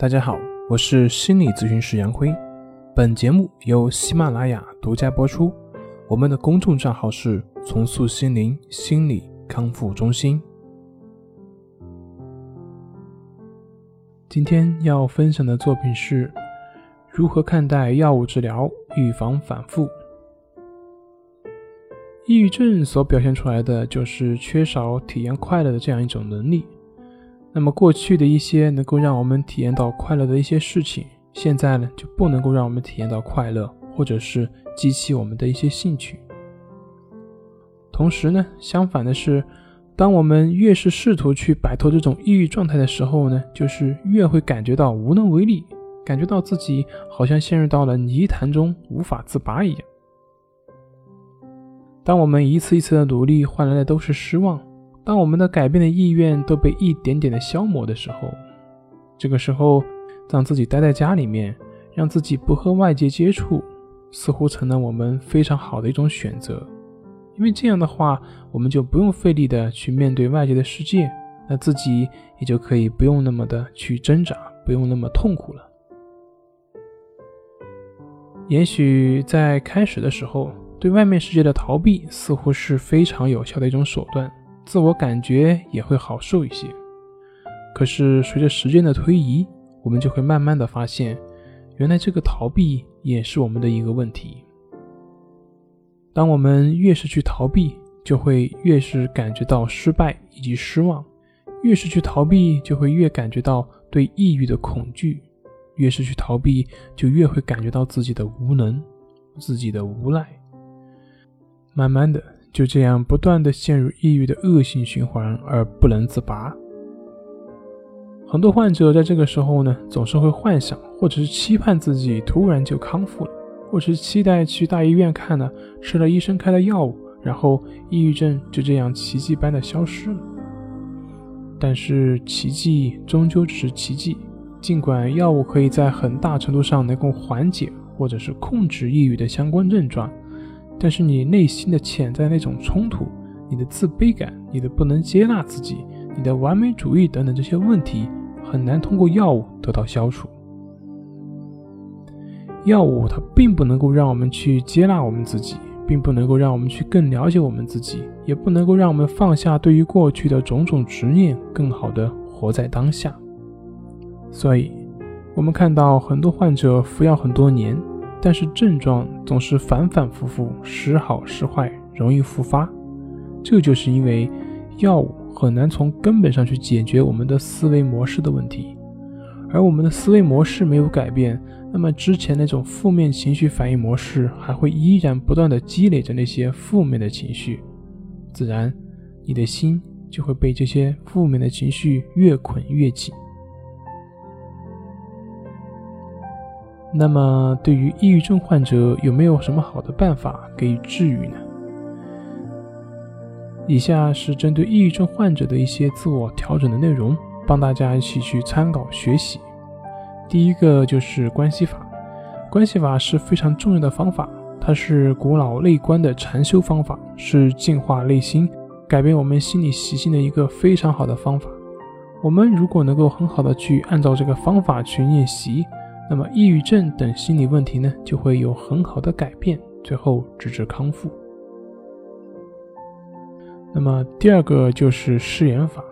大家好，我是心理咨询师杨辉。本节目由喜马拉雅独家播出。我们的公众账号是“重塑心灵心理康复中心”。今天要分享的作品是如何看待药物治疗，预防反复。抑郁症所表现出来的就是缺少体验快乐的这样一种能力。那么过去的一些能够让我们体验到快乐的一些事情，现在呢就不能够让我们体验到快乐，或者是激起我们的一些兴趣。同时呢，相反的是，当我们越是试图去摆脱这种抑郁状态的时候呢，就是越会感觉到无能为力，感觉到自己好像陷入到了泥潭中无法自拔一样。当我们一次一次的努力换来的都是失望。当我们的改变的意愿都被一点点的消磨的时候，这个时候让自己待在家里面，让自己不和外界接触，似乎成了我们非常好的一种选择。因为这样的话，我们就不用费力的去面对外界的世界，那自己也就可以不用那么的去挣扎，不用那么痛苦了。也许在开始的时候，对外面世界的逃避似乎是非常有效的一种手段。自我感觉也会好受一些，可是随着时间的推移，我们就会慢慢的发现，原来这个逃避也是我们的一个问题。当我们越是去逃避，就会越是感觉到失败以及失望；越是去逃避，就会越感觉到对抑郁的恐惧；越是去逃避，就越会感觉到自己的无能、自己的无奈。慢慢的。就这样不断的陷入抑郁的恶性循环而不能自拔。很多患者在这个时候呢，总是会幻想或者是期盼自己突然就康复了，或者是期待去大医院看了，吃了医生开的药物，然后抑郁症就这样奇迹般的消失了。但是奇迹终究只是奇迹，尽管药物可以在很大程度上能够缓解或者是控制抑郁的相关症状。但是你内心的潜在那种冲突，你的自卑感，你的不能接纳自己，你的完美主义等等这些问题，很难通过药物得到消除。药物它并不能够让我们去接纳我们自己，并不能够让我们去更了解我们自己，也不能够让我们放下对于过去的种种执念，更好的活在当下。所以，我们看到很多患者服药很多年。但是症状总是反反复复，时好时坏，容易复发。这就是因为药物很难从根本上去解决我们的思维模式的问题，而我们的思维模式没有改变，那么之前那种负面情绪反应模式还会依然不断的积累着那些负面的情绪，自然你的心就会被这些负面的情绪越捆越紧。那么，对于抑郁症患者，有没有什么好的办法给予治愈呢？以下是针对抑郁症患者的一些自我调整的内容，帮大家一起去参考学习。第一个就是关系法，关系法是非常重要的方法，它是古老内观的禅修方法，是净化内心、改变我们心理习性的一个非常好的方法。我们如果能够很好的去按照这个方法去练习。那么，抑郁症等心理问题呢，就会有很好的改变，最后直至康复。那么，第二个就是誓言法。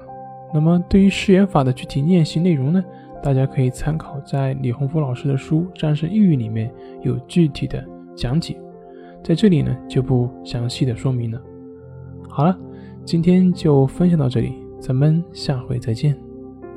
那么，对于誓言法的具体练习内容呢，大家可以参考在李洪福老师的书《战胜抑郁》里面有具体的讲解，在这里呢就不详细的说明了。好了，今天就分享到这里，咱们下回再见。